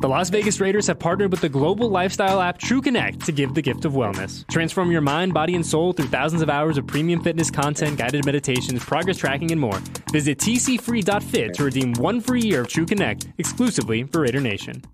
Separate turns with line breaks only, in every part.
The Las Vegas Raiders have partnered with the global lifestyle app TrueConnect to give the gift of wellness. Transform your mind, body, and soul through thousands of hours of premium fitness content, guided meditations, progress tracking, and more. Visit tcfree.fit to redeem one free year of TrueConnect exclusively for Raider Nation.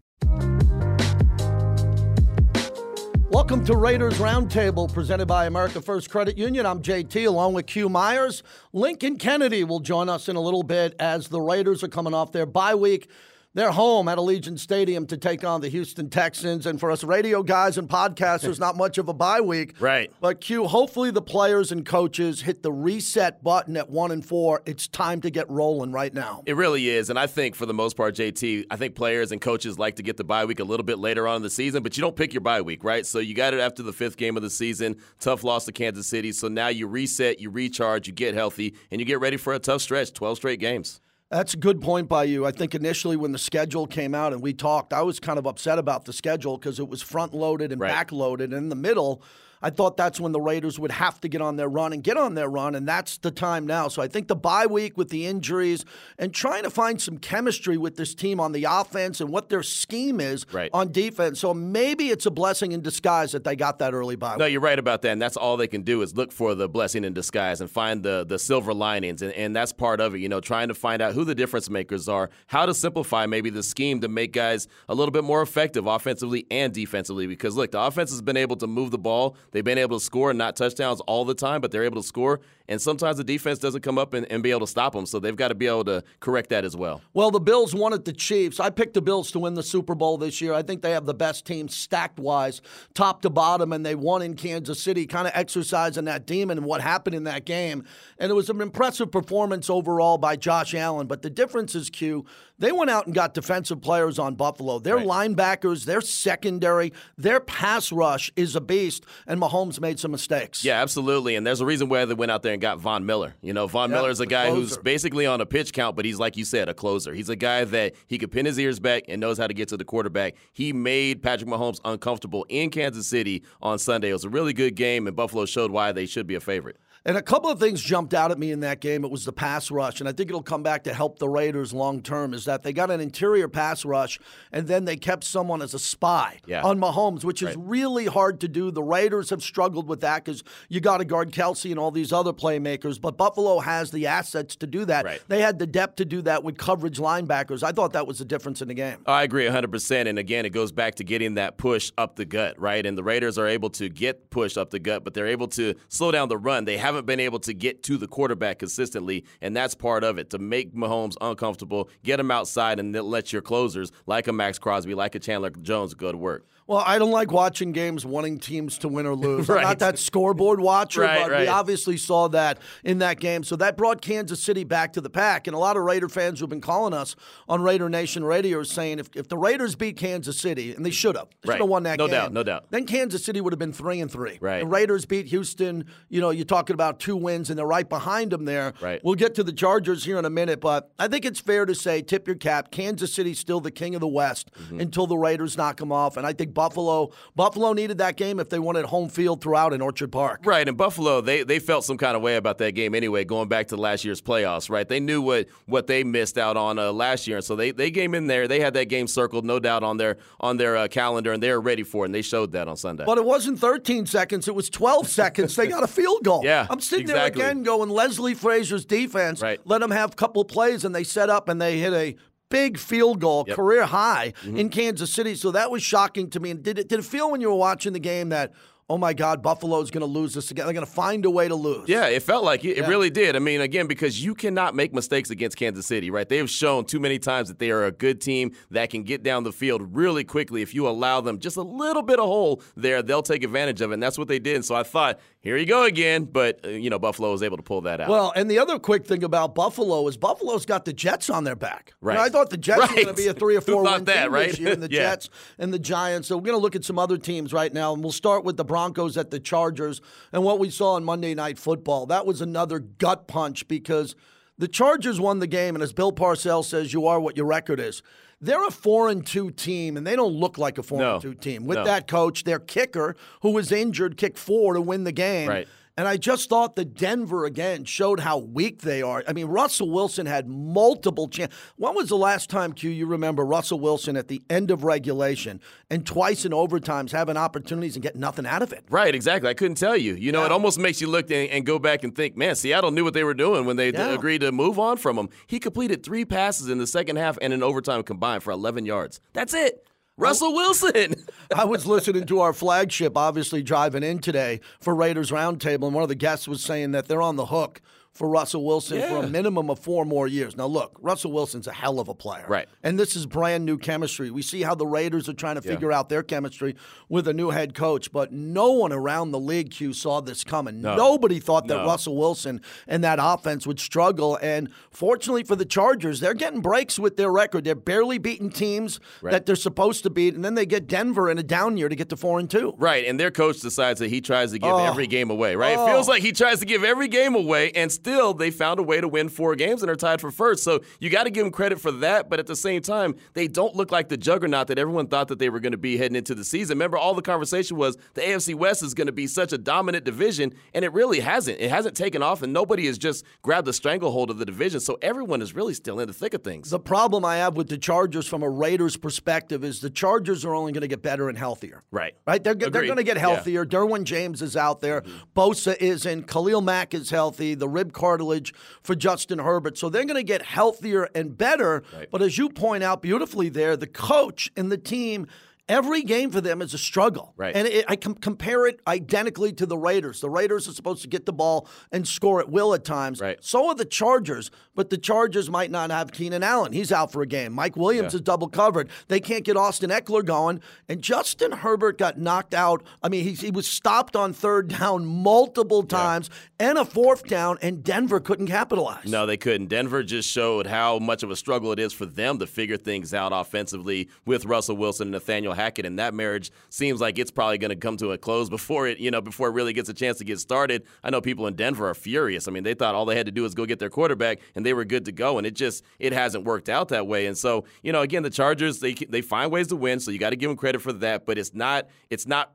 Welcome to Raiders Roundtable, presented by America First Credit Union. I'm JT, along with Q Myers. Lincoln Kennedy will join us in a little bit as the Raiders are coming off their bye week. They're home at Allegiant Stadium to take on the Houston Texans. And for us radio guys and podcasters, not much of a bye week.
Right.
But Q, hopefully the players and coaches hit the reset button at one and four. It's time to get rolling right now.
It really is. And I think for the most part, JT, I think players and coaches like to get the bye week a little bit later on in the season, but you don't pick your bye week, right? So you got it after the fifth game of the season. Tough loss to Kansas City. So now you reset, you recharge, you get healthy, and you get ready for a tough stretch 12 straight games.
That's a good point by you. I think initially when the schedule came out and we talked, I was kind of upset about the schedule because it was front loaded and
Right.
back loaded. And in the middle, I thought that's when the Raiders would have to get on their run and get on their run, and that's the time now. So I think the bye week with the injuries and trying to find some chemistry with this team on the offense and what their scheme is
Right.
on defense. So maybe it's a blessing in disguise that they got that early bye
No,
week.
you're right about that, and that's all they can do is look for the blessing in disguise and find the the silver linings, and, and that's part of it. You know, trying to find out who the difference makers are, how to simplify maybe the scheme to make guys a little bit more effective offensively and defensively. Because look, the offense has been able to move the ball, they've been able to score, and not touchdowns all the time, but they're able to score, and sometimes the defense doesn't come up and, and be able to stop them. So they've got to be able to correct that as well.
Well, the Bills wanted the Chiefs. I picked the Bills to win the Super Bowl this year. I think they have the best team stacked wise, top to bottom, and they won in Kansas City, kind of exercising that demon and what happened in that game. And it was an impressive performance overall by Josh Allen. But the difference is, Q, they went out and got defensive players on Buffalo. Their
Right.
linebackers, their secondary, their pass rush is a beast, and Mahomes made some mistakes.
Yeah, absolutely. And there's a reason why they went out there and got Von Miller. You know, Von Miller is a guy who's basically on a pitch count, but he's like you said, a closer. He's a guy that he could pin his ears back and knows how to get to the quarterback. He made Patrick Mahomes uncomfortable in Kansas City on Sunday. It was a really good game, and Buffalo showed why they should be a favorite.
And a couple of things jumped out at me in that game. It was the pass rush, and I think it'll come back to help the Raiders long term. Is that they got an interior pass rush, and then they kept someone as a spy
Yeah.
on Mahomes, which is
Right.
really hard to do. The Raiders have struggled with that because you got to guard Kelce and all these other playmakers. But Buffalo has the assets to do that.
Right.
They had the depth to do that with coverage linebackers. I thought that was the difference in the game.
I agree 100%. And again, it goes back to getting that push up the gut, right? And the Raiders are able to get push up the gut, but they're able to slow down the run. They haven't been able to get to the quarterback consistently, and that's part of it to make Mahomes uncomfortable, get him outside, and then let your closers, like a Maxx Crosby, like a Chandler Jones, go to work.
Well, I don't like watching games wanting teams to win or lose. I'm not that scoreboard watcher,
Right,
but we obviously saw that in that game. So that brought Kansas City back to the pack. And a lot of Raider fans who've been calling us on Raider Nation Radio are saying if, if the Raiders beat Kansas City, and they should have, they should have won that
No
game.
doubt, no doubt.
Then Kansas City would have been three and three.
Right.
The Raiders beat Houston. You know, you're talking about two wins, and they're right behind them there.
Right.
We'll get to the Chargers here in a minute, but I think it's fair to say, tip your cap. Kansas City's still the king of the West
Mm-hmm.
until the Raiders knock them off. And I think Buffalo, Buffalo needed that game if they wanted home field throughout in Orchard Park.
Right, and Buffalo, they they felt some kind of way about that game anyway, going back to last year's playoffs, right? They knew what what they missed out on uh, last year, and so they they came in there. They had that game circled, no doubt, on their on their uh, calendar, and they were ready for it, and they showed that on Sunday.
But it wasn't 13 seconds, it was 12 seconds. They got a field goal.
Yeah,
I'm sitting
exactly.
there again going, Leslie Frazier's defense
Right.
let them have a couple plays, and they set up and they hit a big field goal,
Yep.
career high
Mm-hmm.
in Kansas City. So that was shocking to me. And did it, did it feel when you were watching the game that, oh my God, Buffalo's going to lose this again? They're going to find a way to lose.
Yeah, it felt like it. It really did. I mean, again, because you cannot make mistakes against Kansas City, right? They have shown too many times that they are a good team that can get down the field really quickly. If you allow them just a little bit of hole there, they'll take advantage of it. And that's what they did. And so I thought, here you go again. But, uh, you know, Buffalo was able to pull that out.
Well, and the other quick thing about Buffalo is Buffalo's got the Jets on their back. You know,
Right.
I thought the Jets were going to be a three or four win
that,
team
right?
this year, and the
Yeah.
Jets and the Giants. So we're going to look at some other teams right now, and we'll start with the Broncos at the Chargers and what we saw on Monday Night Football. That was another gut punch because the Chargers won the game, and as Bill Parcells says, you are what your record is. They're a four and two team, and they don't look like a four
No.
and two team. With
No.
that coach, their kicker, who was injured, kicked four to win the game.
Right.
And I just thought that Denver again showed how weak they are. I mean, Russell Wilson had multiple chances. When was the last time, Q, you remember Russell Wilson at the end of regulation and twice in overtimes having opportunities and get nothing out of it?
Right, exactly. I couldn't tell you. You know, yeah. it almost makes you look and, and, go back and think, man, Seattle knew what they were doing when they yeah. d- agreed to move on from him. He completed three passes in the second half and in overtime combined for 11 yards. That's it. Russell Wilson.
I was listening to our flagship, obviously driving in today for Raiders Roundtable, and one of the guests was saying that they're on the hook for Russell Wilson yeah. for a minimum of four more years. Now, look, Russell Wilson's a hell of a player.
Right.
And this is brand new chemistry. We see how the Raiders are trying to figure yeah. out their chemistry with a new head coach, but no one around the league, Q, saw this coming. No. Nobody thought that no. Russell Wilson and that offense would struggle. And fortunately for the Chargers, they're getting breaks with their record. They're barely beating teams right. that they're supposed to beat, and then they get Denver in a down year to get to four and two.
Right. And their coach decides that he tries to give oh. every game away, right? Oh. It feels oh. like he tries to give every game away, and still they found a way to win four games and are tied for first. So you got to give them credit for that. But at the same time, they don't look like the juggernaut that everyone thought that they were going to be heading into the season. Remember, all the conversation was the AFC West is going to be such a dominant division, and it really hasn't. It hasn't taken off, and nobody has just grabbed the stranglehold of the division. So everyone is really still in the thick of things.
The problem I have with the Chargers from a Raiders perspective is the Chargers are only going to get better and healthier.
Right.
Right. They're, they're going to get healthier. Yeah. Derwin James is out there. Mm-hmm. Bosa is in. Khalil Mack is healthy. The rib cartilage for Justin Herbert. So they're going to get healthier and better. Right. But as you point out beautifully there, the coach and the team Every game for them is a struggle.
Right.
And it, I can compare it identically to the Raiders. The Raiders are supposed to get the ball and score at will at times.
Right.
So are the Chargers, but the Chargers might not have Keenan Allen. He's out for a game. Mike Williams yeah. is double covered. They can't get Austin Ekeler going. And Justin Herbert got knocked out. I mean, he, he was stopped on third down multiple times yeah. and a fourth down, and Denver couldn't capitalize.
No, they couldn't. Denver just showed how much of a struggle it is for them to figure things out offensively with Russell Wilson and Nathaniel Hackett, and that marriage seems like it's probably going to come to a close before it, you know, before it really gets a chance to get started. I know people in Denver are furious. I mean, they thought all they had to do was go get their quarterback, and they were good to go, and it just it hasn't worked out that way. And so, you know, again, the Chargers they they find ways to win, so you got to give them credit for that. But it's not it's not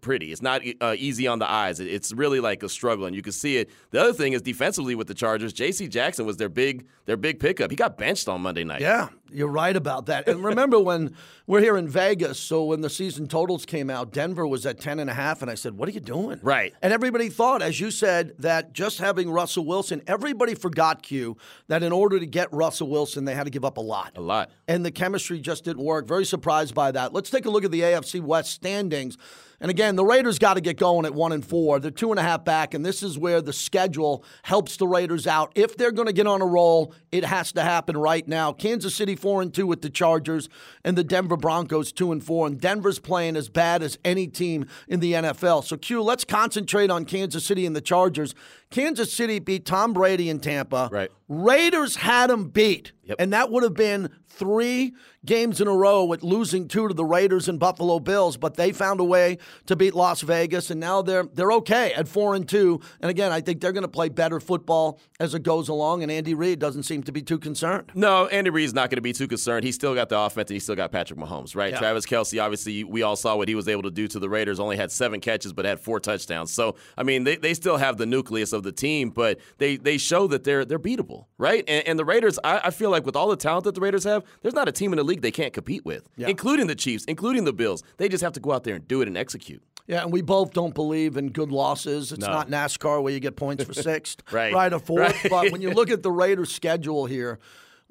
pretty. It's not uh, easy on the eyes. It's really like a struggle, and you can see it. The other thing is defensively with the Chargers, J.C. Jackson was their big their big pickup. He got benched on Monday night.
Yeah, you're right about that. And remember when we're here in Vegas, so when the season totals came out, Denver was at 10 and a half, and I said, "What are you doing?"
Right.
And everybody thought, as you said, that just having Russell Wilson, everybody forgot Q that in order to get Russell Wilson, they had to give up a lot.
A lot.
And the chemistry just didn't work. Very surprised by that. Let's take a look at the AFC West standings. And again, the Raiders got to get going at one and four. They're two and a half back, and this is where the schedule helps the Raiders out. If they're going to get on a roll, it has to happen right now. Kansas City four and two with the Chargers, and the Denver Broncos two and four. And Denver's playing as bad as any team in the NFL. So Q, let's concentrate on Kansas City and the Chargers. Kansas City beat Tom Brady in Tampa.
Right.
Raiders had them beat.
Yep.
And that would have been three games in a row with losing two to the Raiders and Buffalo Bills, but they found a way to beat Las Vegas, and now they're they're okay at four and two. And again, I think they're going to play better football as it goes along. And Andy Reid doesn't seem to be too concerned.
No, Andy Reid's not going to be too concerned. He's still got the offense, and he's still got Patrick Mahomes, right? Yeah. Travis Kelce obviously, we all saw what he was able to do to the Raiders. Only had seven catches, but had four touchdowns. So I mean, they, they still have the nucleus of the team, but they they show that they're they're beatable, right? And, and the Raiders, I, I feel like with all the talent that the Raiders have, there's not a team in the league they can't compete with, yeah. including the Chiefs, including the Bills. They just have to go out there and do it and execute.
Yeah, and we both don't believe in good losses. It's no. not NASCAR where you get points for sixth,
right,
right, or fourth. Right. But when you look at the Raiders' schedule here,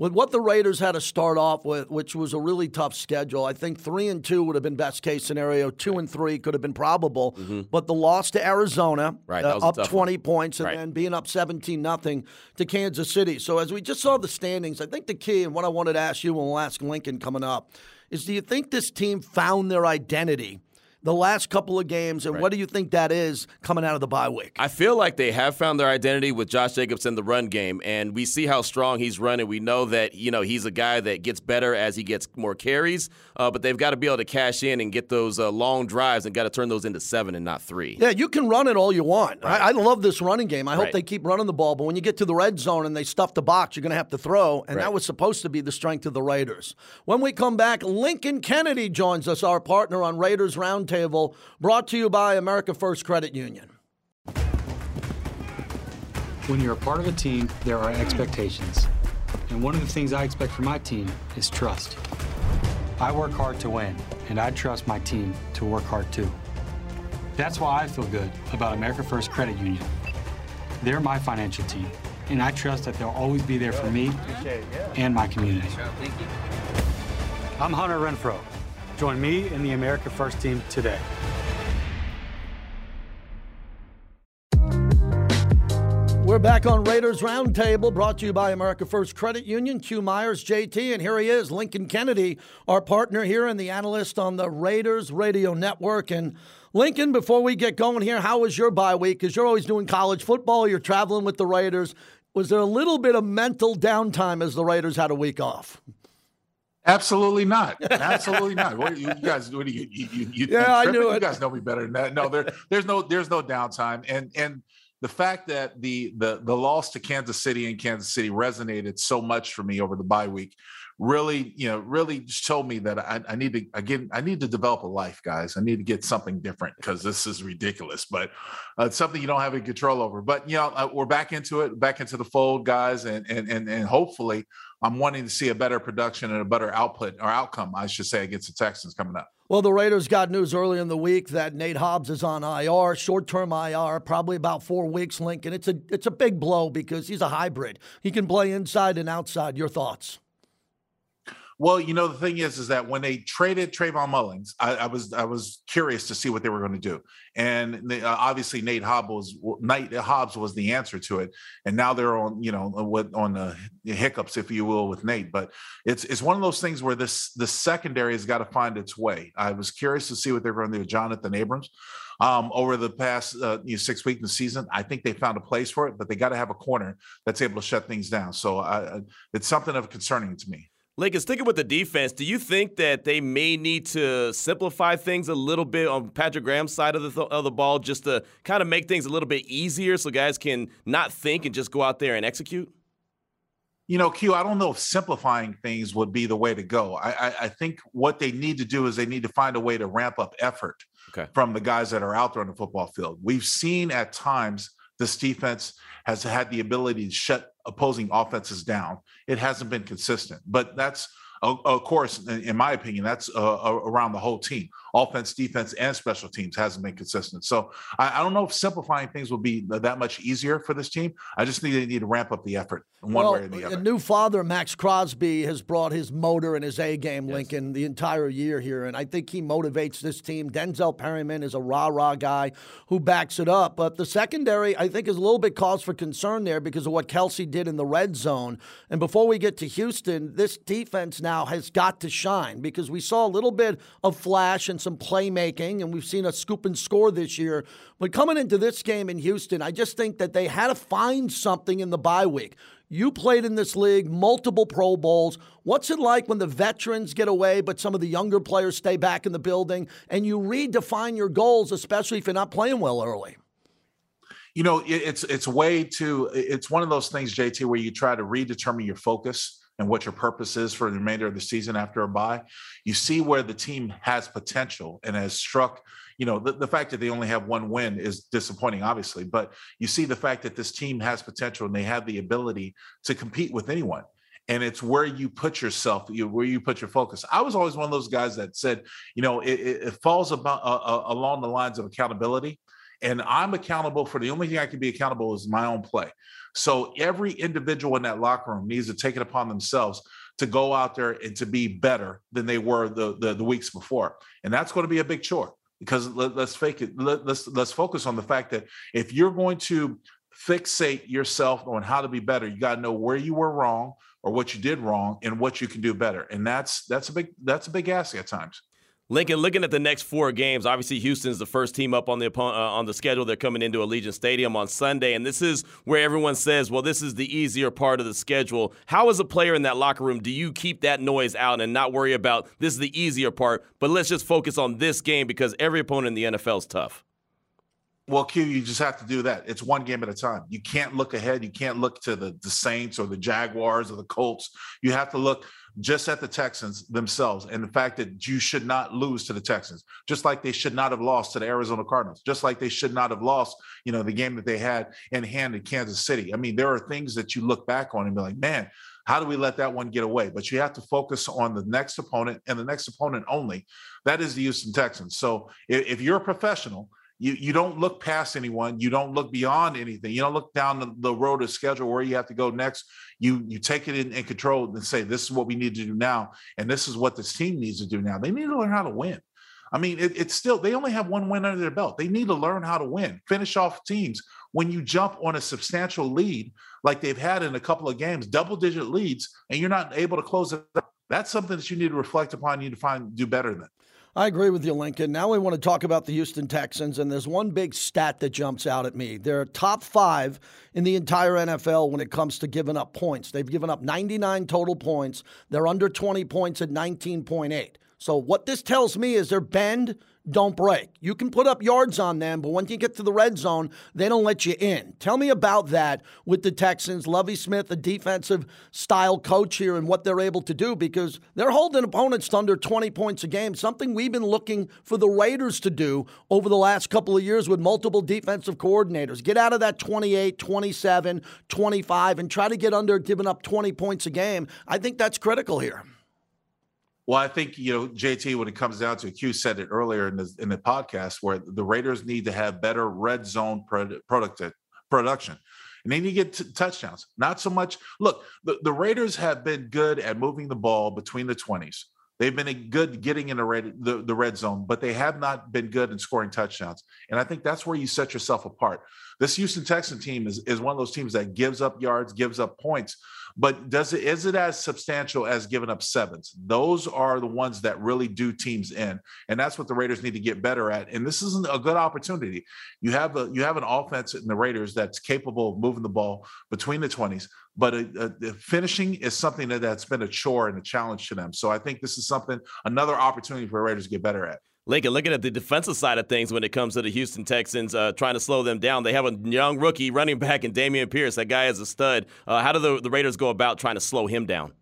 with what the Raiders had to start off with, which was a really tough schedule, I think three and two would have been best case scenario. Two and three could have been probable. Mm-hmm. But the loss to Arizona,
right,
uh, up twenty
one.
points, and
right.
then being up seventeen nothing to Kansas City. So as we just saw the standings, I think the key and what I wanted to ask you, and we'll ask Lincoln coming up, is: Do you think this team found their identity? The last couple of games, and right. what do you think that is coming out of the bye week?
I feel like they have found their identity with Josh Jacobs in the run game, and we see how strong he's running. We know that you know he's a guy that gets better as he gets more carries, uh, but they've got to be able to cash in and get those uh, long drives and got to turn those into seven and not three.
Yeah, you can run it all you want. Right. I, I, love this running game. I hope right. they keep running the ball, but when you get to the red zone and they stuff the box, you're going to have to throw, and that was supposed to be the strength of the Raiders. When we come back, Lincoln Kennedy joins us, our partner on Raiders Roundtable brought to you by America First Credit Union.
When you're a part of a team, there are expectations. And one of the things I expect from my team is trust. I work hard to win, and I trust my team to work hard too. That's why I feel good about America First Credit Union. They're my financial team, and I trust that they'll always be there for me and my community. I'm Hunter Renfrow. Join me in the America First team today.
We're back on Raiders Roundtable, brought to you by America First Credit Union. Q Myers, JT, and here he is, Lincoln Kennedy, our partner here and the analyst on the Raiders Radio Network. And Lincoln, before we get going here, how was your bye week? Because you're always doing college football, you're traveling with the Raiders. Was there a little bit of mental downtime as the Raiders had a week off?
Absolutely not. Absolutely not. What you guys? What do you? you, you, you
yeah, I knew
it.
You
guys know me better than that. No, there, there's no, there's no downtime, and and the fact that the the the loss to Kansas City and Kansas City resonated so much for me over the bye week really you know really just showed me that I, I need to again I need to develop a life guys I need to get something different because this is ridiculous but uh, it's something you don't have any control over but you know uh, we're back into it back into the fold guys and and and, and hopefully I'm wanting to see a better production and a better output or outcome I should say against the Texans coming up.
Well, the Raiders got news early in the week that Nate Hobbs is on IR, short-term IR, probably about four weeks. Lincoln, it's a it's a big blow because he's a hybrid. He can play inside and outside. Your thoughts?
Well, you know the thing is, is that when they traded Trayvon Mullins, I, I was I was curious to see what they were going to do, and they, uh, obviously Nate Hobbs was Nate Hobbs was the answer to it, and now they're on you know what on the hiccups, if you will, with Nate. But it's it's one of those things where this the secondary has got to find its way. I was curious to see what they're going to do with Jonathan Abrams. Um, over the past uh, you know, six weeks in the season. I think they found a place for it, but they got to have a corner that's able to shut things down. So uh, it's something of concerning to me.
Lincoln, sticking with the defense, do you think that they may need to simplify things a little bit on Patrick Graham's side of the th- of the ball, just to kind of make things a little bit easier, so guys can not think and just go out there and execute?
You know, Q, I don't know if simplifying things would be the way to go. I, I, I think what they need to do is they need to find a way to ramp up effort okay. from the guys that are out there on the football field. We've seen at times this defense has had the ability to shut opposing offenses down. It hasn't been consistent, but that's of course, in my opinion, that's uh, around the whole team offense, defense, and special teams hasn't been consistent. So I, I, don't know if simplifying things will be that much easier for this team. I just need, need to ramp up the effort one
well,
way or the other.
New father, Maxx Crosby, has brought his motor and his A game, yes. Lincoln, the entire year here, and I think he motivates this team. Denzel Perryman is a rah rah guy who backs it up, but the secondary I think is a little bit cause for concern there because of what Kelce did in the red zone. And before we get to Houston, this defense now has got to shine because we saw a little bit of flash and some playmaking, and we've seen a scoop and score this year. But coming into this game in Houston, I just think that they had to find something in the bye week. You played in this league, multiple Pro Bowls. What's it like when the veterans get away, but some of the younger players stay back in the building, and you redefine your goals, especially if you're not playing well early?
You know, it's it's way to it's one of those things, JT, where you try to redetermine your focus and what your purpose is for the remainder of the season after a bye, you see where the team has potential and has struck. You know, the, the fact that they only have one win is disappointing, obviously, but you see the fact that this team has potential and they have the ability to compete with anyone. And it's where you put yourself you, where you put your focus. I was always one of those guys that said you know it, it falls about uh, uh, along the lines of accountability and i'm accountable for the only thing i can be accountable is my own play so every individual in that locker room needs to take it upon themselves to go out there and to be better than they were the, the, the weeks before. And that's going to be a big chore because let, us fake it. Let, let's let's focus on the fact that if you're going to fixate yourself on how to be better, you got to know where you were wrong or what you did wrong and what you can do better. And that's that's a big that's a big ask at times.
Lincoln, looking at the next four games, obviously Houston's the first team up on the uh, on the schedule. They're coming into Allegiant Stadium on Sunday, and this is where everyone says, "Well, this is the easier part of the schedule." How, as a player in that locker room, do you keep that noise out and not worry about this is the easier part, but let's just focus on this game because every opponent in the NFL is tough?
Well, Q, you just have to do that. It's one game at a time. You can't look ahead. You can't look to the, the Saints or the Jaguars or the Colts. You have to look just at the Texans themselves and the fact that you should not lose to the Texans, just like they should not have lost to the Arizona Cardinals, just like they should not have lost, you know, the game that they had in hand in Kansas City. I mean, there are things that you look back on and be like, man, how do we let that one get away? But you have to focus on the next opponent and the next opponent only. That is the Houston Texans. So if, if you're a professional, you, you don't look past anyone. You don't look beyond anything. You don't look down the, the road of schedule where you have to go next. You you take it in, in control and say, this is what we need to do now. And this is what this team needs to do now. They need to learn how to win. I mean, it, it's still, they only have one win under their belt. They need to learn how to win, finish off teams. When you jump on a substantial lead, like they've had in a couple of games, double digit leads, and you're not able to close it up, that's something that you need to reflect upon, you need to find, do better than.
I agree with you, Lincoln. Now we want to talk about the Houston Texans, and there's one big stat that jumps out at me. They're top five in the entire NFL when it comes to giving up points. They've given up 99 total points. They're under 20 points at 19.8. So what this tells me is they're bend don't break. You can put up yards on them, but once you get to the red zone, they don't let you in. Tell me about that with the Texans. Lovie Smith, a defensive style coach here, and what they're able to do because they're holding opponents to under 20 points a game, something we've been looking for the Raiders to do over the last couple of years with multiple defensive coordinators. Get out of that 28, 27, 25, and try to get under giving up 20 points a game. I think that's critical here.
Well, I think you know JT when it comes down to it, Q said it earlier in the in the podcast where the Raiders need to have better red zone product production. And need to get t- touchdowns. Not so much. Look, the, the Raiders have been good at moving the ball between the 20s. They've been good getting in the red, the, the red zone, but they have not been good in scoring touchdowns. And I think that's where you set yourself apart. This Houston Texan team is, is one of those teams that gives up yards, gives up points, but does it is it as substantial as giving up sevens? Those are the ones that really do teams in, and that's what the Raiders need to get better at. And this isn't a good opportunity. You have a you have an offense in the Raiders that's capable of moving the ball between the twenties, but uh, uh, a, a, finishing is something that, that's been a chore and a challenge to them. So I think this is something another opportunity for the Raiders to get better at.
Lincoln, looking at the defensive side of things when it comes to the Houston Texans, uh, trying to slow them down, they have a young rookie running back in Dameon Pierce. That guy is a stud. Uh, how do the, the Raiders go about trying to slow him down?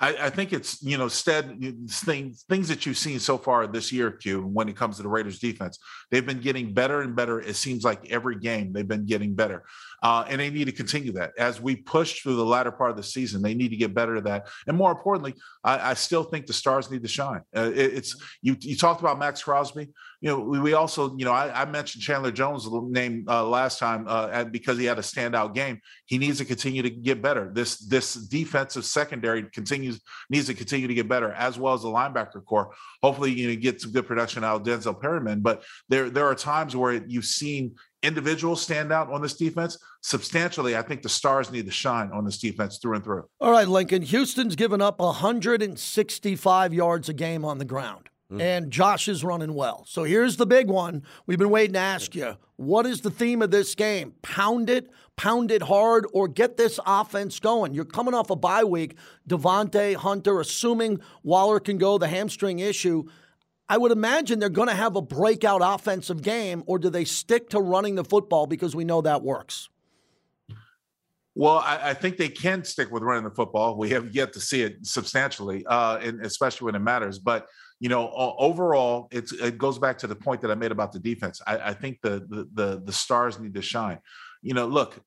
I, I, think it's you know stead things things that you've seen so far this year, Q. When it comes to the Raiders defense, they've been getting better and better. It seems like every game they've been getting better, uh, and they need to continue that as we push through the latter part of the season. They need to get better at that, and more importantly, I, I still think the stars need to shine. Uh, it, it's you. You talked about Maxx Crosby you know, we, we also, you know, I, I, mentioned Chandler Jones' name uh, last time uh, because he had a standout game. He needs to continue to get better. This this defensive secondary continues needs to continue to get better, as well as the linebacker corps. Hopefully, you know, get some good production out of Denzel Perryman. But there there are times where you've seen individuals stand out on this defense substantially. I think the stars need to shine on this defense through and through.
All right, Lincoln. Houston's given up 165 yards a game on the ground. Mm. And Josh is running well. So here's the big one. We've been waiting to ask you what is the theme of this game? Pound it, pound it hard, or get this offense going. You're coming off a bye week. Davante, Hunter, assuming Waller can go, the hamstring issue. I would imagine they're going to have a breakout offensive game, or do they stick to running the football because we know that works?
Well, I, I, think they can stick with running the football. We have yet to see it substantially, uh, and especially when it matters. But you know, overall, it's it goes back to the point that I made about the defense. I, I think the, the the the stars need to shine. You know, look,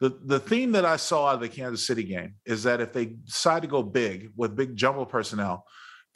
the the theme that I saw out of the Kansas City game is that if they decide to go big with big jumbo personnel,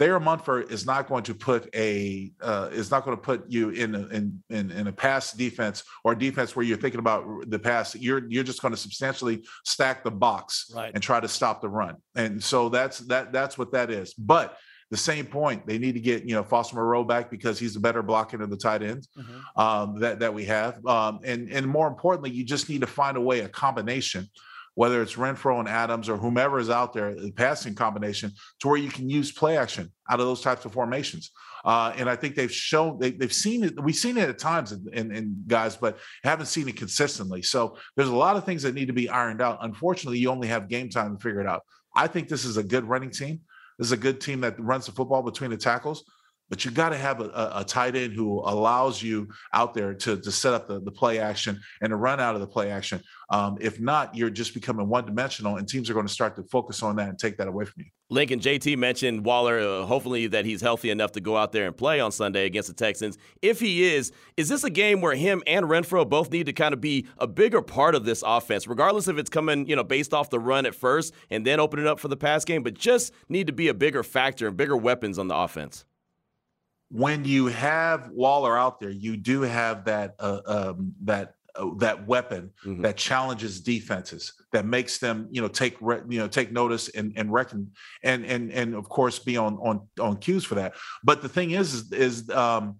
Thayer Munford is not going to put a uh, is not going to put you in a, in, in in a pass defense or defense where you're thinking about the pass. You're you're just going to substantially stack the box
right.
and try to stop the run. And so that's that that's what that is. But the same point, they need to get you know Foster Moreau back because he's a better blocking of the tight ends mm-hmm. um, that that we have, um, and and more importantly, you just need to find a way a combination, whether it's Renfrow and Adams or whomever is out there, the passing combination, to where you can use play action out of those types of formations. Uh, and I think they've shown they, have seen it. We've seen it at times in, in, in, guys, but haven't seen it consistently. So there's a lot of things that need to be ironed out. Unfortunately, you only have game time to figure it out. I think this is a good running team. This is a good team that runs the football between the tackles. But you got to have a, a, tight end who allows you out there to, to set up the, the play action and to run out of the play action. Um, if not, you're just becoming one dimensional, and teams are going to start to focus on that and take that away from you.
Lincoln, JT mentioned Waller, uh, hopefully that he's healthy enough to go out there and play on Sunday against the Texans. If he is, is this a game where him and Renfrow both need to kind of be a bigger part of this offense, regardless if it's coming, you know, based off the run at first and then opening up for the pass game, but just need to be a bigger factor and bigger weapons on the offense?
When you have Waller out there, you do have that uh, um, that uh, that weapon mm-hmm. that challenges defenses, that makes them you know take re- you know take notice and and reckon and and and of course be on on on cues for that. But the thing is is, is um,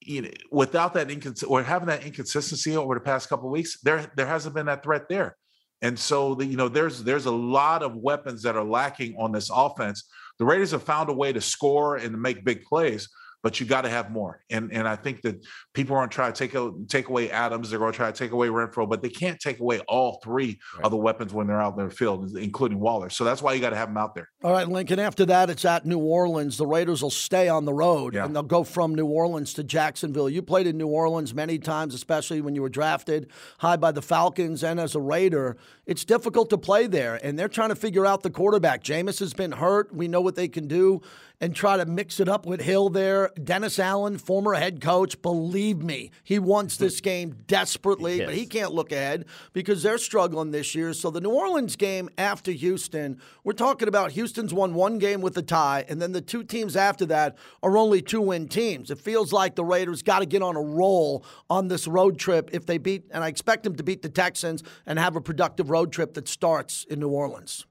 you know, without that incons- or having that inconsistency over the past couple of weeks, there there hasn't been that threat there. And so the, you know there's there's a lot of weapons that are lacking on this offense. The Raiders have found a way to score and to make big plays, but you got to have more. And and I think that people are going to try to take a, take away Adams. They're going to try to take away Renfrow, but they can't take away all three right. of the weapons when they're out in the field, including Waller. So that's why you got to have them out there.
All right, Lincoln. After that, it's at New Orleans. The Raiders will stay on the road, yeah. and they'll go from New Orleans to Jacksonville. You played in New Orleans many times, especially when you were drafted high by the Falcons and as a Raider. It's difficult to play there, and they're trying to figure out the quarterback. Jameis has been hurt. We know what they can do and try to mix it up with Hill there. Dennis Allen, former head coach, believe me, he wants this game desperately, but he can't look ahead because they're struggling this year. So the New Orleans game after Houston, we're talking about Houston's won one game with a tie, and then the two teams after that are only two win teams. It feels like the Raiders got to get on a roll on this road trip if they beat, and I expect them to beat the Texans and have a productive road trip that starts in New Orleans.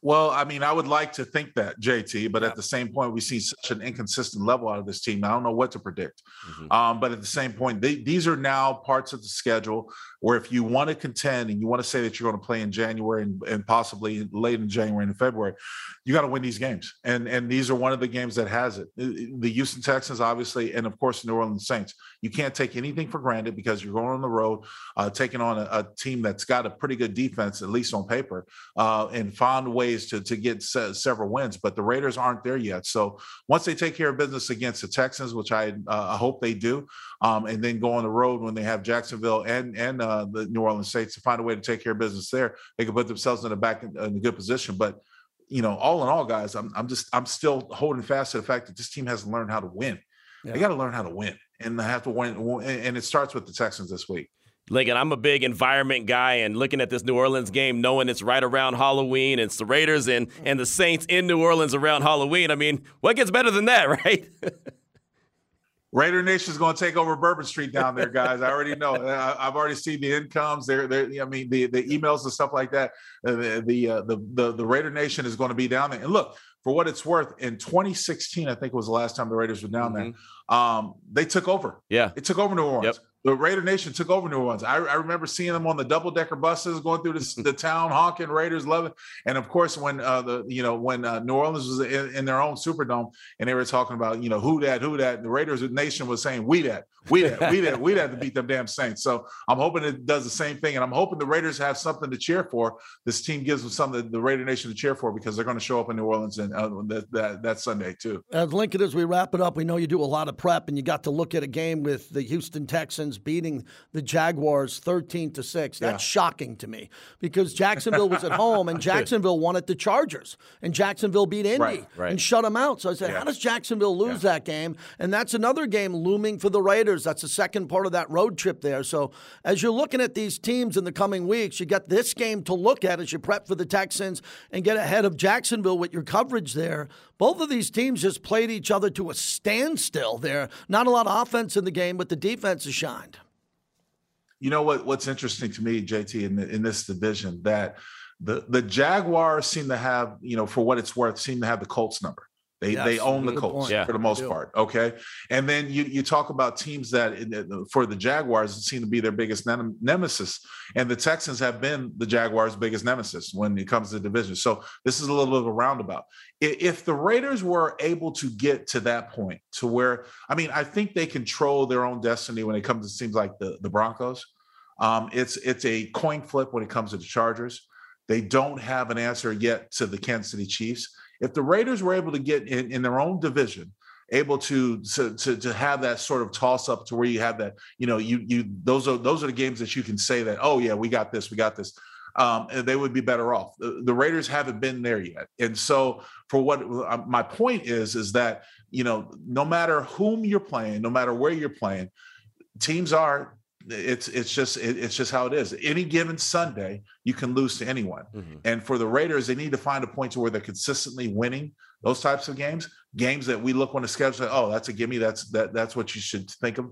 Well, I mean, I would like to think that, JT, but yeah. at the same point, we see such an inconsistent level out of this team. I don't know what to predict. Mm-hmm. Um, but at the same point, they, these are now parts of the schedule where if you want to contend and you want to say that you're going to play in January and, and possibly late in January and February, you got to win these games. And and these are one of the games that has it. The Houston Texans, obviously, and of course, the New Orleans Saints. You can't take anything for granted because you're going on the road, uh, taking on a, a, team that's got a pretty good defense, at least on paper, uh, and find ways to, to get se- several wins. But the Raiders aren't there yet. So once they take care of business against the Texans, which I, uh, I hope they do, um, and then go on the road when they have Jacksonville and and uh, the New Orleans Saints to find a way to take care of business there. They can put themselves in a back in, in a good position. But you know, all in all, guys, I'm I'm just I'm still holding fast to the fact that this team hasn't learned how to win. Yeah. They got to learn how to win, and they have to win. And it starts with the Texans this week.
Lincoln, I'm a big environment guy, and looking at this New Orleans game, knowing it's right around Halloween, and it's the Raiders and and the Saints in New Orleans around Halloween. I mean, what gets better than that, right?
Raider Nation is going to take over Bourbon Street down there, guys. I already know. I, have already seen the incomes. There, there. I mean, the the emails and stuff like that. Uh, the the, uh, the the the Raider Nation is going to be down there. And look, for what it's worth, in 2016, I think was the last time the Raiders were down mm-hmm. there. Um, they took over.
Yeah,
it took over New Orleans. Yep the Raider Nation took over New Orleans. I, I remember seeing them on the double decker buses going through the, the town, honking Raiders, loving. And of course, when uh, the you know when uh, New Orleans was in, in, their own Superdome and they were talking about you know who that, who that, the Raiders Nation was saying we that, we that, we that, we that to beat them damn Saints. So I'm hoping it does the same thing, and I'm hoping the Raiders have something to cheer for. This team gives them something the Raider Nation to cheer for because they're going to show up in New Orleans and uh, that, that that Sunday too.
As Lincoln, as we wrap it up, we know you do a lot of prep, and you got to look at a game with the Houston Texans beating the Jaguars 13 to 6. That's yeah. shocking to me because Jacksonville was at home and Jacksonville won at the Chargers and Jacksonville beat Indy right, right. and shut them out. So I said, yeah. how does Jacksonville lose yeah. that game? And that's another game looming for the Raiders. That's the second part of that road trip there. So as you're looking at these teams in the coming weeks, you got this game to look at as you prep for the Texans and get ahead of Jacksonville with your coverage there. Both of these teams just played each other to a standstill there. Not a lot of offense in the game, but the defense is shined.
You know what? What's interesting to me, JT, in, the, in this division, that the the Jaguars seem to have, you know, for what it's worth, seem to have the Colts number. They yes, they own the Colts yeah, for the most part. Okay, and then you you talk about teams that for the Jaguars it seem to be their biggest nemesis, and the Texans have been the Jaguars' biggest nemesis when it comes to division. So this is a little bit of a roundabout. If the Raiders were able to get to that point, to where I mean, I think they control their own destiny when it comes to seems like the the Broncos. Um, it's it's a coin flip when it comes to the Chargers. They don't have an answer yet to the Kansas City Chiefs if the Raiders were able to get in, in their own division able to, to to to have that sort of toss up to where you have that, you know, you you those are those are the games that you can say that, oh yeah, we got this, we got this. Um, and they would be better off. The, the, Raiders haven't been there yet, and so for what uh, my point is, is that you know, no matter whom you're playing, no matter where you're playing, teams are it's it's just it, it's just how it is. Any given Sunday, you can lose to anyone. Mm-hmm. And for the Raiders, they need to find a point to where they're consistently winning those types of games, games that we look on the schedule. Oh, that's a gimme. That's that that's what you should think of.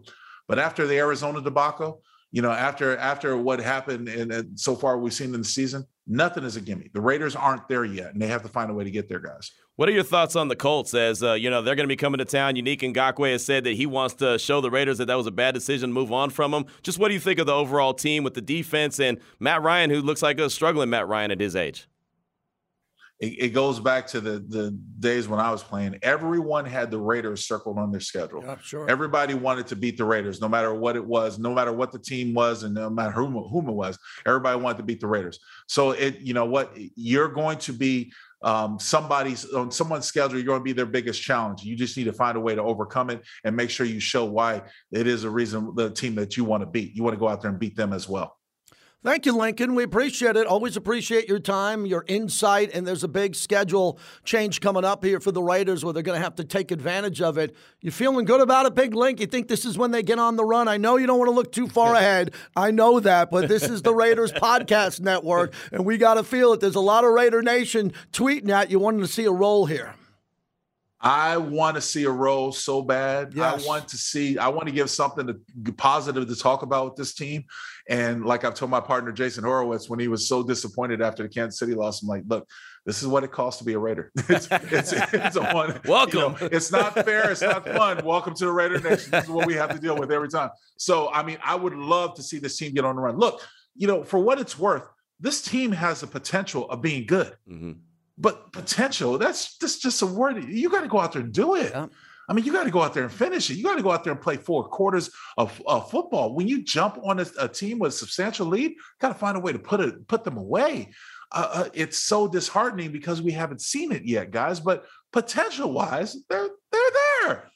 But after the Arizona debacle, you know, after after what happened and so far we've seen in the season, nothing is a gimme. The Raiders aren't there yet, and they have to find a way to get there, guys.
What are your thoughts on the Colts? As uh, you know, they're going to be coming to town. Yannick Ngakoue has said that he wants to show the Raiders that that was a bad decision, move on from them. Just what do you think of the overall team with the defense and Matt Ryan, who looks like a struggling Matt Ryan at his age?
It, it goes back to the the days when I was playing. Everyone had the Raiders circled on their schedule.
Yeah, sure.
Everybody wanted to beat the Raiders, no matter what it was, no matter what the team was, and no matter whom whom it was. Everybody wanted to beat the Raiders. So it, you know what, you're going to be um, somebody's on someone's schedule, you're going to be their biggest challenge. You just need to find a way to overcome it and make sure you show why it is a reason the team that you want to beat. You want to go out there and beat them as well.
Thank you, Lincoln. We appreciate it. Always appreciate your time, your insight, and there's a big schedule change coming up here for the Raiders where they're going to have to take advantage of it. You feeling good about it, Big Link? You think this is when they get on the run? I know you don't want to look too far ahead. I know that, but this is the Raiders Podcast Network, and we got to feel it. There's a lot of Raider Nation tweeting at you, wanting to see a roll here.
I want to see a role so bad.
Yes.
I want to see, I want to give something to, positive to talk about with this team. And like I've told my partner Jason Horowitz when he was so disappointed after the Kansas City loss, I'm like, look, this is what it costs to be a Raider. it's, it's, it's, a one.
Welcome.
You know, it's not fair. It's not fun. Welcome to the Raider Nation. This is what we have to deal with every time. So, I mean, I would love to see this team get on the run. Look, you know, for what it's worth, this team has the potential of being good. Mm-hmm. But potential, that's, that's just a word. You got to go out there and do it. Yeah. I mean, you got to go out there and finish it. You got to go out there and play four quarters of, of football. When you jump on a, a team with a substantial lead, you got to find a way to put it put them away. Uh, uh, it's so disheartening because we haven't seen it yet, guys. But potential wise, they're they're there.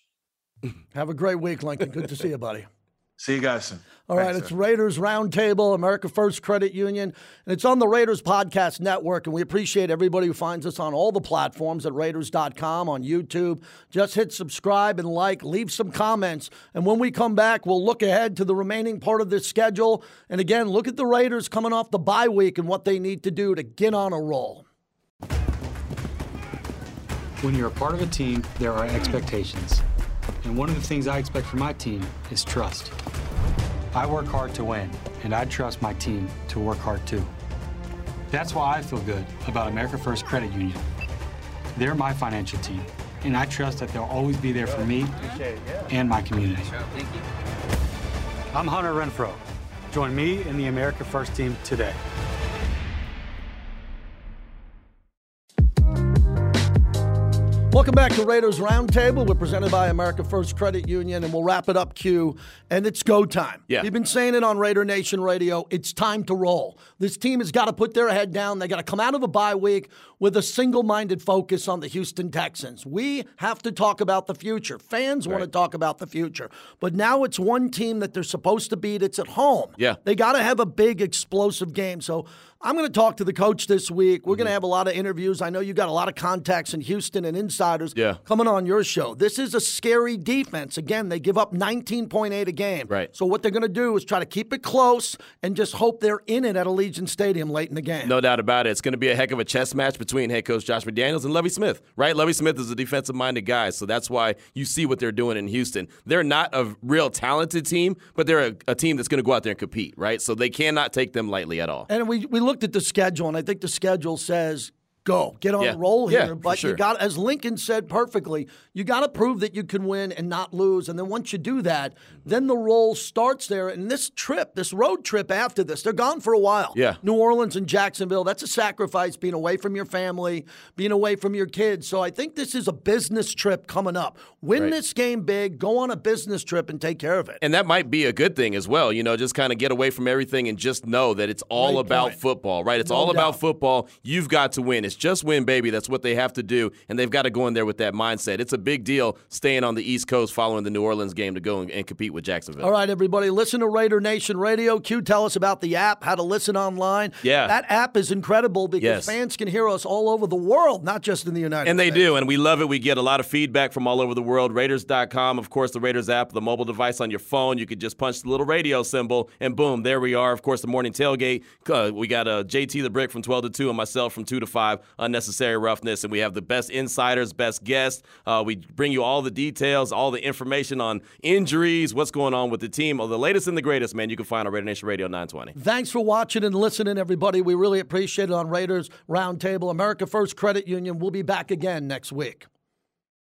Have a great week, Lincoln. Good to see you, buddy.
See you guys soon.
All right, Thanks, it's sir. Raiders Roundtable, America First Credit Union, and it's on the Raiders Podcast Network. And we appreciate everybody who finds us on all the platforms at Raiders.com, on YouTube. Just hit subscribe and like, leave some comments. And when we come back, we'll look ahead to the remaining part of this schedule. And again, look at the Raiders coming off the bye week and what they need to do to get on a roll.
When you're a part of a team, there are expectations. And one of the things I expect from my team is trust. I work hard to win, and I trust my team to work hard too. That's why I feel good about America First Credit Union. They're my financial team, and I trust that they'll always be there for me and my community. I'm Hunter Renfrow. Join me in the America First team today.
Welcome back to Raiders Roundtable. We're presented by America First Credit Union, and we'll wrap it up, Q. And it's go time.
Yeah.
We've been saying it on Raider Nation Radio. It's time to roll. This team has got to put their head down. They got to come out of a bye week with a single minded focus on the Houston Texans. We have to talk about the future. Fans right. want to talk about the future. But now it's one team that they're supposed to beat. It's at home.
Yeah.
They got to have a big, explosive game. So I'm going to talk to the coach this week. We're mm-hmm. going to have a lot of interviews. I know you got a lot of contacts in Houston and
yeah.
coming on your show. This is a scary defense. Again, they give up 19.8 a game.
Right.
So what they're going to do is try to keep it close and just hope they're in it at Allegiant Stadium late in the game.
No doubt about it. It's going to be a heck of a chess match between head coach Josh McDaniels and Lovie Smith, right? Lovie Smith is a defensive minded guy, so that's why you see what they're doing in Houston. They're not a real talented team, but they're a, a team that's going to go out there and compete, right? So they cannot take them lightly at all.
And we, we looked at the schedule and I think the schedule says go get on
yeah.
a roll here.
Yeah,
but
sure.
you got, as Lincoln said perfectly, you got to prove that you can win and not lose. And then once you do that, then the roll starts there. And this trip, this road trip after this, they're gone for a while.
Yeah,
New Orleans and Jacksonville. That's a sacrifice being away from your family, being away from your kids. So I think this is a business trip coming up. Win
right.
this game big, go on a business trip, and take care of it.
And that might be a good thing as well. You know, just kind of get away from everything and just know that it's all about
point.
football, right? It's
No
all
doubt.
about football. You've got to win. It's just win, baby. That's what they have to do, and they've got to go in there with that mindset. It's a big deal staying on the East Coast following the New Orleans game to go and, and compete with Jacksonville.
All right, everybody, listen to Raider Nation Radio. Q, tell us about the app, how to listen online.
Yeah.
That app is incredible because
Yes.
fans can hear us all over the world, not just in the United States.
And they
States.
do, and we love it. We get a lot of feedback from all over the world. Raiders.com, of course, the Raiders app, the mobile device on your phone. You could just punch the little radio symbol, and boom, there we are. Of course, the morning tailgate. Uh, we got uh, JT the Brick from 12 to 2 and myself from 2 to 5, Unnecessary Roughness. And we have the best insiders, best guests. Uh, we bring you all the details, all the information on injuries, what's going on with the team. All the latest and the greatest, man, you can find on Raider Nation Radio 920.
Thanks for watching and listening, everybody. We really appreciate it on Raiders Roundtable. America First Credit Union. We'll be back again next week.